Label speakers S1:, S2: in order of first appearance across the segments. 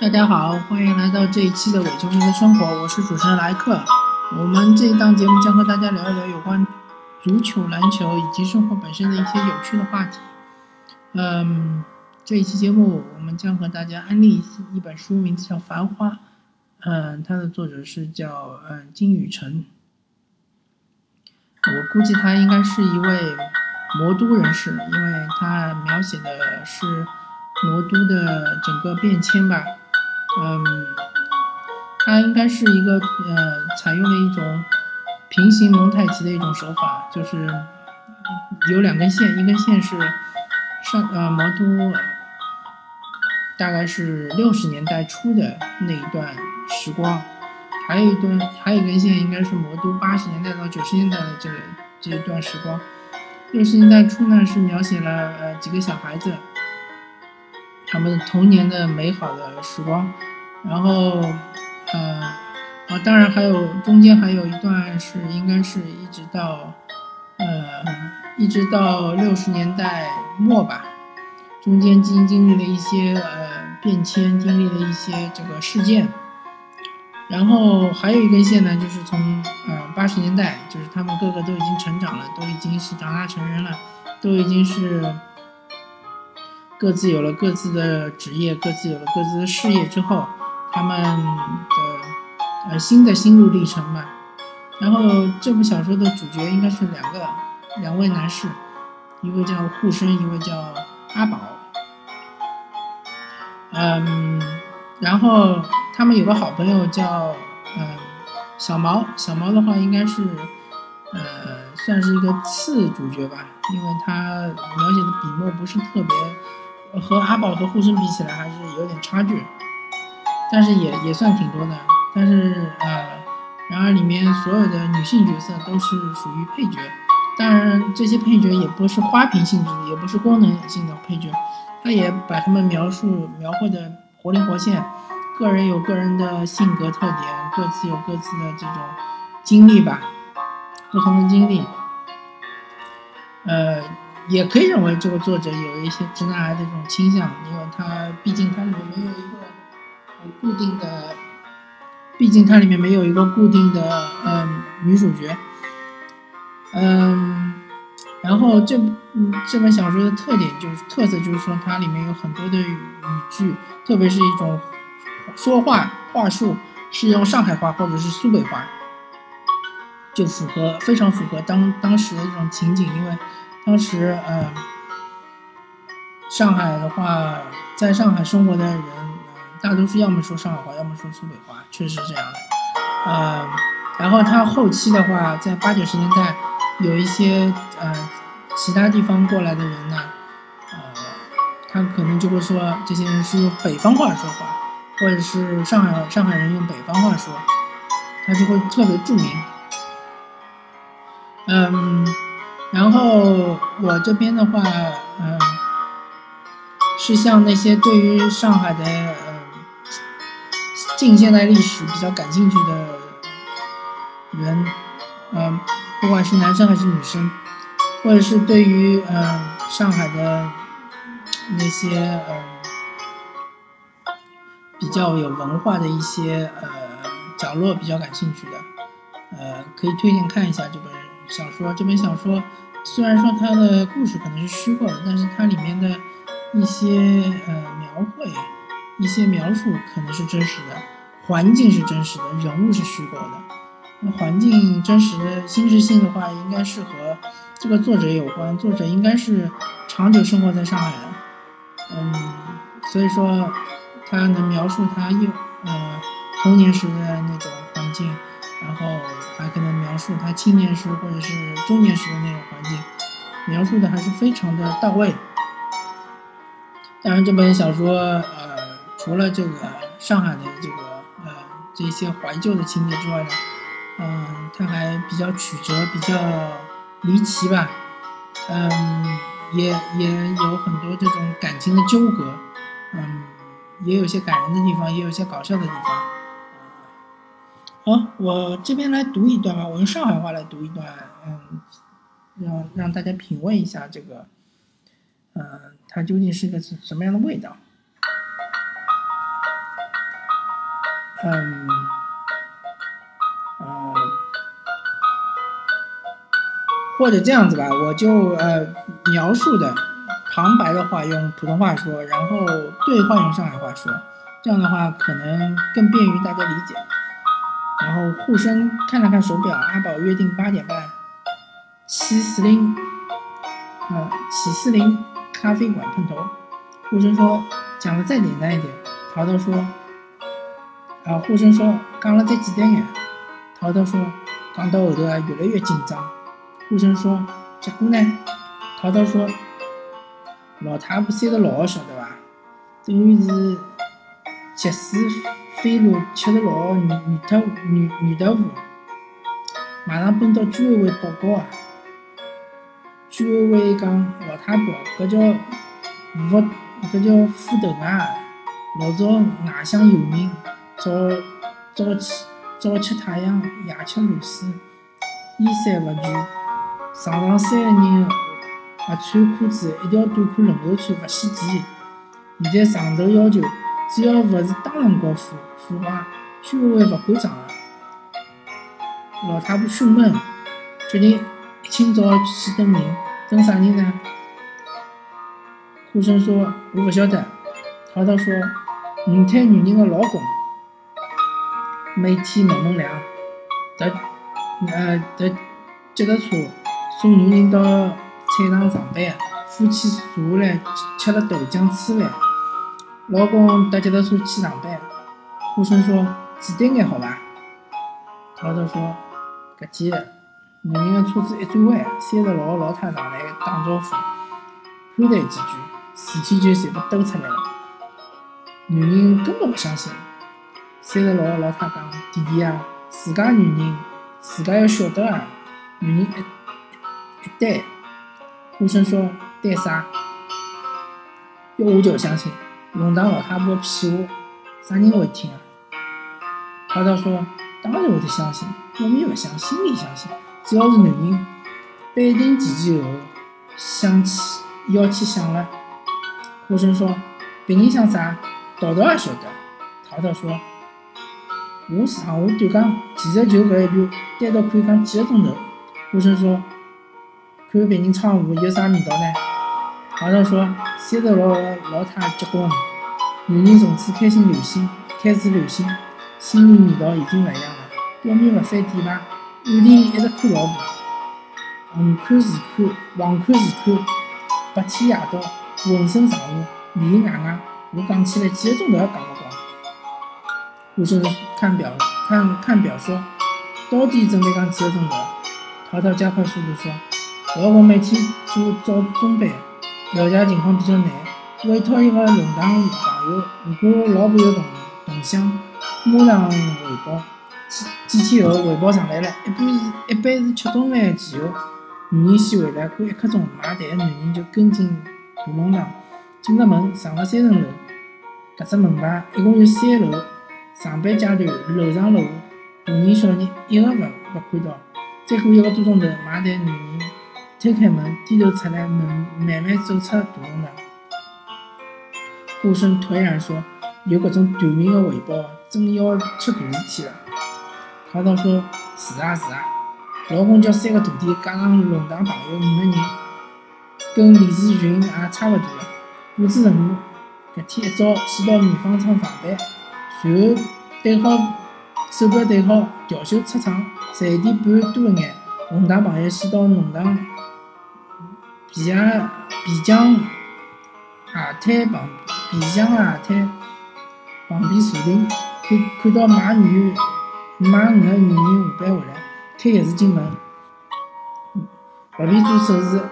S1: 大家好，欢迎来到这一期的伪球迷的生活，我是主持人莱克。我们这一档节目将和大家聊一聊有关足球、篮球以及生活本身的一些有趣的话题。嗯，这一期节目我们将和大家安利一本书，名字叫《繁花》。嗯，它的作者是叫嗯金宇澄。我估计他应该是一位魔都人士，因为他描写的是魔都的整个变迁吧。嗯，它应该是一个呃，采用了一种平行蒙太奇的一种手法，就是有两根线，一根线是上呃魔都大概是六十年代初的那一段时光，还有一段还有一根线应该是魔都八十年代到九十年代的这个这一段时光。六十年代初呢是描写了呃几个小孩子。他们童年的美好的时光，然后，呃，啊，当然还有中间还有一段是应该是一直到，呃，一直到六十年代末吧，中间经经历了一些呃变迁，经历了一些这个事件，然后还有一根线呢，就是从呃八十年代，就是他们个个都已经成长了，都已经是长大成人了，都已经是。各自有了各自的职业，各自有了各自的事业之后，他们的呃新的心路历程吧。然后这部小说的主角应该是两个两位男士，一位叫护生，一位叫阿宝。嗯，然后他们有个好朋友叫嗯小毛，小毛的话应该是呃算是一个次主角吧，因为他描写的笔墨不是特别。和阿宝和护生比起来还是有点差距，但是也也算挺多的。但是呃，然而里面所有的女性角色都是属于配角，当然这些配角也不是花瓶性质的，也不是功能性的配角，他也把他们描述描绘的活灵活现，个人有个人的性格特点，各自有各自的这种经历吧，不同的经历，呃。也可以认为这个作者有一些直男癌的这种倾向，因为他毕竟他里面没有一个固定的，毕竟它里面没有一个固定的嗯女主角，嗯，然后这嗯这本小说的特点就是特色就是说它里面有很多的语句，特别是一种说话话术是用上海话或者是苏北话，就符合非常符合当当时的这种情景，因为。当时，呃，上海的话，在上海生活的人，大多数要么说上海话，要么说苏北话，确实是这样的。呃，然后他后期的话，在八九十年代，有一些呃其他地方过来的人呢，呃，他可能就会说，这些人是用北方话说话，或者是上海上海人用北方话说，他就会特别著名。嗯。然后我这边的话，嗯，是像那些对于上海的嗯近现代历史比较感兴趣的人，嗯，不管是男生还是女生，或者是对于嗯上海的那些嗯比较有文化的一些呃角落比较感兴趣的，呃，可以推荐看一下这本。小说这本小说，虽然说它的故事可能是虚构的，但是它里面的一些呃描绘、一些描述可能是真实的，环境是真实的，人物是虚构的。那环境真实的真实性的话，应该是和这个作者有关。作者应该是长久生活在上海的，嗯，所以说他能描述他幼呃童年时的那种。然后还可能描述他青年时或者是中年时的那种环境，描述的还是非常的到位。当然，这本小说呃，除了这个上海的这个呃这些怀旧的情节之外呢，嗯，它还比较曲折，比较离奇吧，嗯，也也有很多这种感情的纠葛，嗯，也有些感人的地方，也有些搞笑的地方。好，我这边来读一段吧，我用上海话来读一段，嗯，让让大家品味一下这个，嗯，它究竟是个什么样的味道。嗯，呃，或者这样子吧，我就呃描述的旁白的话用普通话说，然后对话用上海话说，这样的话可能更便于大家理解。然后护生看了看手表，阿宝约定八点半，七四零，呃，七四零咖啡馆碰头。护生说讲的再简单一点。淘淘说，啊，护生说讲了再简单点。淘淘说讲到后头啊越来越紧张。护生说结果呢？淘淘说老太婆三十六晓得伐？等于是急死。飞路吃得老软软特软软豆腐，马上奔到居委会报告啊！居委会讲老太婆，搿叫福，搿叫福头啊！老早外乡游民，早早起早吃太阳，夜吃露水，衣衫勿全，上上三个人勿穿裤子，一条短裤轮流穿，勿洗钱。现在上头要求，只要勿是当辰光付。腐化，居委会勿管账个。老太婆胸闷，决定一清早去等人。等啥人呢？呼声说：“我勿晓得。”涛涛说：“五胎女人的老公，每天门门亮，踏呃踏脚踏车送女人到菜场上班，夫妻坐下来吃了豆浆吃饭，老公踏脚踏车去上班。”呼声说：“简单眼好伐？”涛涛说：“搿天，男人的车子一转弯，三十六个老太上来打招呼，攀谈几句，事体就全部兜出来了。女人根本勿相信。三十六个老太讲：“弟弟啊，自家女人，自家要晓得啊。”女人一一呆。呼声说：“呆啥？要我就相信，弄堂老太婆屁话。”啥人会听啊？涛涛说：“当然会得相信，表面不相，心里相信。只要是男人，板定前前后想起要去想了。”呼声说：“别人想啥，涛涛也晓得。”涛涛说：“我上下短讲，其实就搿一段，单独可以讲几个钟头。”呼声说：“看别人窗户有啥味道呢？”涛涛说：“三十六个老太结婚。”女人从此开始流行，开始流行，心里味道已经勿一样了。表面勿翻底牌，暗地里一直看老婆，横看竖看，横看竖看，白天夜到，浑身上下，里里外外，我讲起来几个钟头也讲勿光。我说看表，看看表说，到底准备讲几个钟头？淘淘加快速度说，老公每天做早中班，了解情况比较难，委托一个龙塘朋友。如果老婆有动动向，马上汇报。几几天后汇报上来了，一般是一般是吃中饭前后，女人先回来，过一刻钟，买单的男人就跟进大弄堂，进了门，上了三层楼，搿只门牌一共有三楼，上班阶段楼上楼下，大人小人一个勿勿看到。再过一个多钟头，买单男人推开门，低头出来，慢慢慢走出大弄堂。呼声突然说：“有搿种短命的汇报，真要出大事体了。”涛涛说：“是啊是啊，老公叫三个徒弟加上弄堂朋友五个人，跟李志群也差勿多了。布置任务，搿天一早先到棉纺厂上班，随后对好手表，对好调休出厂，十一点半多一眼，弄堂朋友先到弄堂皮鞋皮匠鞋摊旁。”皮箱外滩旁边坐定，看看到卖鱼卖鱼的女人下班回来，推钥匙进门，不便做手势。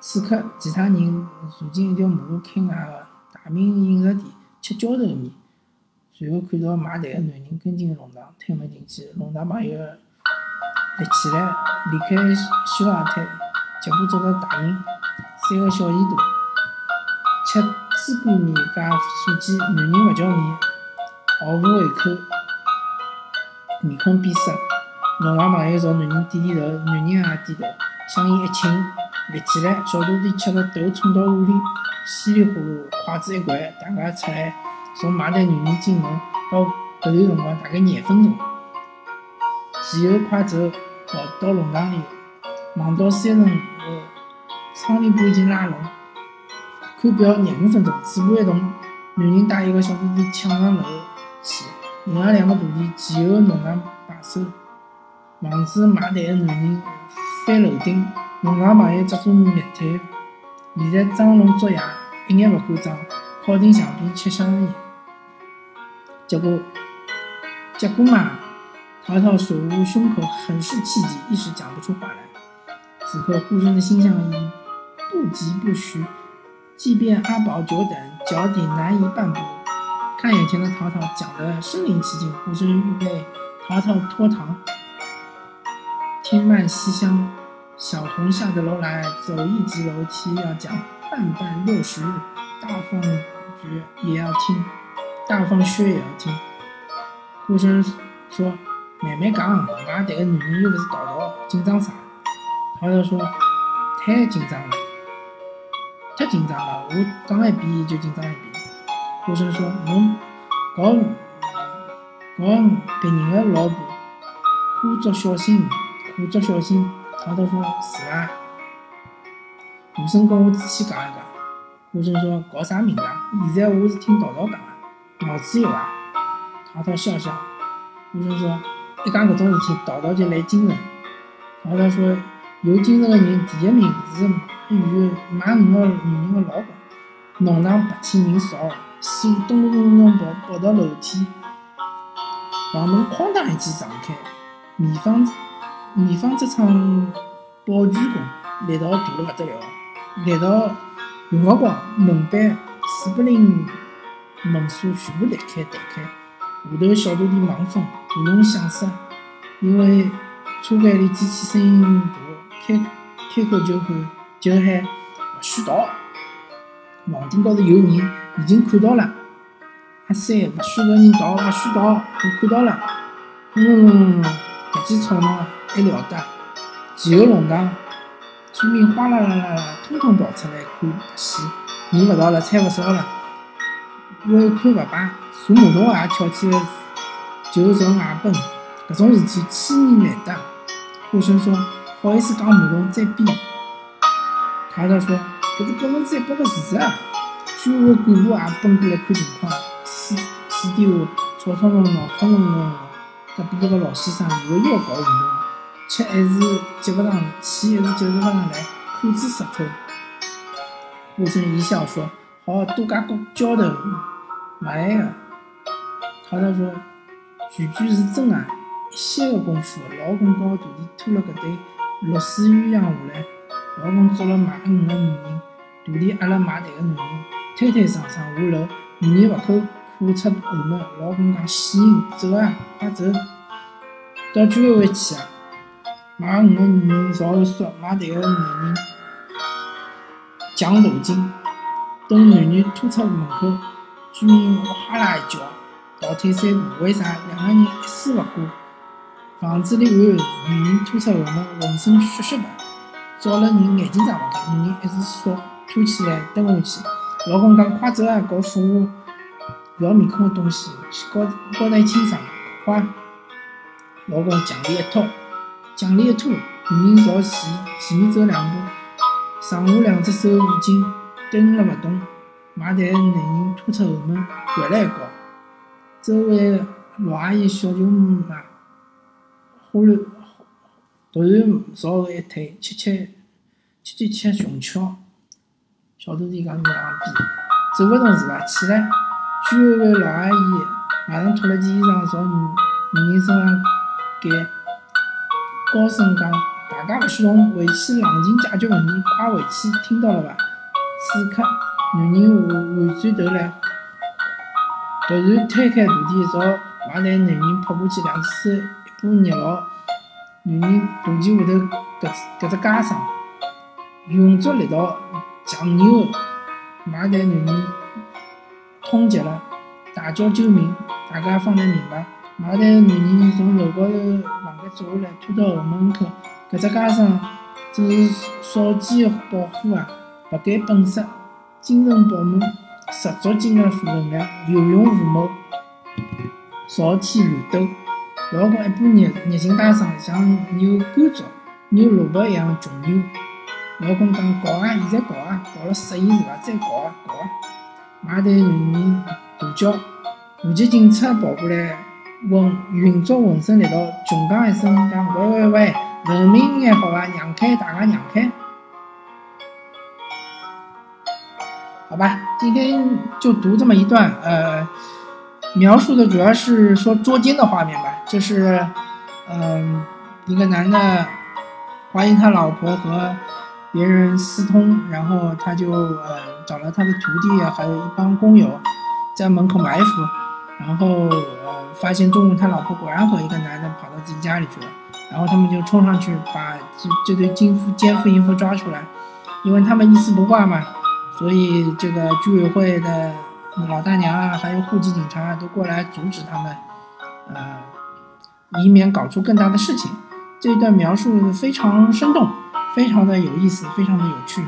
S1: 此刻，其他人坐进一条马路开外的大明饮食店吃浇头面，随后看到买蛋的男人跟进弄堂，推门进去，弄堂朋友立起来离开小外滩，脚步走到大门，三个小耳朵吃。猪肝面加素鸡，男人勿叫面，毫无胃口，面孔变色。弄堂朋友朝男人点点头，男人也点头，香烟一请，立起来，小徒弟吃了头冲到碗里，稀里呼噜筷子一掼，大家出来，从买单女人进门到搿段辰光大概廿分钟。前后快走跑到弄堂里，望到三层窗帘布已经拉拢，看表廿五分钟，嘴巴一动，男人带一个小弟弟抢上楼去，另外两个徒弟前后弄堂摆手，防止买单的男人翻楼顶。弄堂朋友只做灭腿，现在装聋作哑，一眼勿敢张，靠近墙壁吃香烟。结果，结果嘛，陶陶手捂胸口，很是气急，一时讲不出话来。此刻，护生的心象已不疾不徐，即便阿宝久等，脚底难移半步。看眼前的陶陶讲得身临其境，护生预备陶陶脱堂，听慢西厢。小红下得楼来，走一级楼梯要讲半半六十日，大放厥也要听，大放靴也要听。护生说：“慢慢讲，外头个女人又不是淘淘，紧张啥？”陶陶说：“太紧张了，太紧张了，我讲一遍就紧张一遍。”顾生说：“侬搞搞别人的老婆，花足小心，花足小心。”陶陶说：“是啊？顾生跟我仔细讲一讲。”顾生说：“搞啥名堂？现在我是听陶陶讲的，脑子有伐？”陶陶笑笑。顾生说：“一讲搿种事体，陶陶就来精神。”陶陶说：“有精神的人，第一名是与买鱼的女人的老公。弄堂白天人少，师傅咚咚咚咚跑跑到楼梯，房门哐当一记撞开，米方。米方这场保全工力道大了不得了，力道用勿光，门板、四不灵门锁全部裂开弹开。下头小徒弟忙疯，喉咙响塞，因为车间里机器声音大，开开口就喊就喊勿许逃！房顶高头有人，已经看到了。阿三，勿许搿人逃，勿许逃，我看到了。嗯，搿记吵闹。还了得！前后弄堂，村民哗啦啦啦啦，通通跑出来看戏。人勿逃了，菜勿少了。为看勿罢，坐马桶也跳起来就朝外奔。搿种事体千年难得。顾生说：“好意思讲马桶再编。”太太说：“搿是百分之一百个事实啊！”居委干部也奔过来看情况。私私底下吵吵闹闹，闹哄哄。隔壁个老先生以为又要搞运动。吃还是接勿上，气还是接勿上来，裤子湿透。顾生一笑说：“好，多加个交头，勿来个。”太太说：“句句是真啊！一歇个功夫，老公和徒弟拖了搿对落水鸳鸯下来，老公捉了买鱼的女人，徒弟压了买蛋的男人，推推搡搡下楼，女人勿肯跨出后门，老公讲：死人，走啊，快走，到居委会去啊！”买鱼的女人朝后缩，买蛋的男人讲大劲。等男人拖出门口，居民哇啦一叫，倒退三步。为啥？两个人一丝勿挂。房子里暗，女人拖出后门，浑身血血白，照了人眼睛睁勿开。女人一时缩，拖起来蹲下去。老公讲：“快走啊，搞腐化不要面孔的东西，去高高台清爽，快！”老公强力一拖。强力一拖，女人朝前前面走两步，上下两只手捂紧，蹲了勿动。买单男人拖出后门，摔了一跤。周围老阿姨、小舅妈忽然突然朝后一退，切切切切切穷巧。小徒弟讲：“娘逼，走勿动是伐？起来！”居委会老阿姨马上脱了件衣裳朝女女人身上盖。高声讲：“大家勿许动，回去冷静解决问题，快回去，听到了伐？”此刻，男人回回转头来，突然推开徒弟，朝外台男人扑过去，两只手一把捏牢男人肚脐下头搿搿只枷伤，用足力道强扭，外台男人痛极了，大叫救命！大家方才明白。外头男人从楼高头房间走下来，拖到后门口。搿只街上只是少见的保护啊，不改本色，精神饱满，十足斤的负能量，有勇无谋。少添绿豆。老公一把热热情加上，像牛肝糟、牛萝卜一样穷牛。老公讲搞啊，现在搞啊，搞了适意是伐？再搞啊，搞啊！外头女人大叫，户籍警察跑过来，浑匀足浑身力道，穷讲一声讲：喂喂喂，文明眼好伐？让开，大家让开。好吧，今天就读这么一段，呃。描述的主要是说捉奸的画面吧，就是，嗯，一个男的怀疑他老婆和别人私通，然后他就呃找了他的徒弟还有一帮工友在门口埋伏，然后呃发现中午他老婆果然和一个男的跑到自己家里去了，然后他们就冲上去把这这对奸夫奸夫淫妇抓出来，因为他们一丝不挂嘛，所以这个居委会的。老大娘啊，还有户籍警察啊都过来阻止他们，呃，以免搞出更大的事情。这一段描述非常生动，非常的有意思，非常的有趣，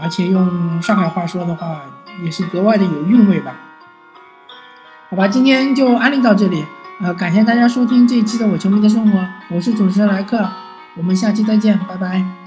S1: 而且用上海话说的话，也是格外的有韵味吧。好吧，今天就安利到这里，呃，感谢大家收听这一期的《我球迷的生活》，我是主持人莱克，我们下期再见，拜拜。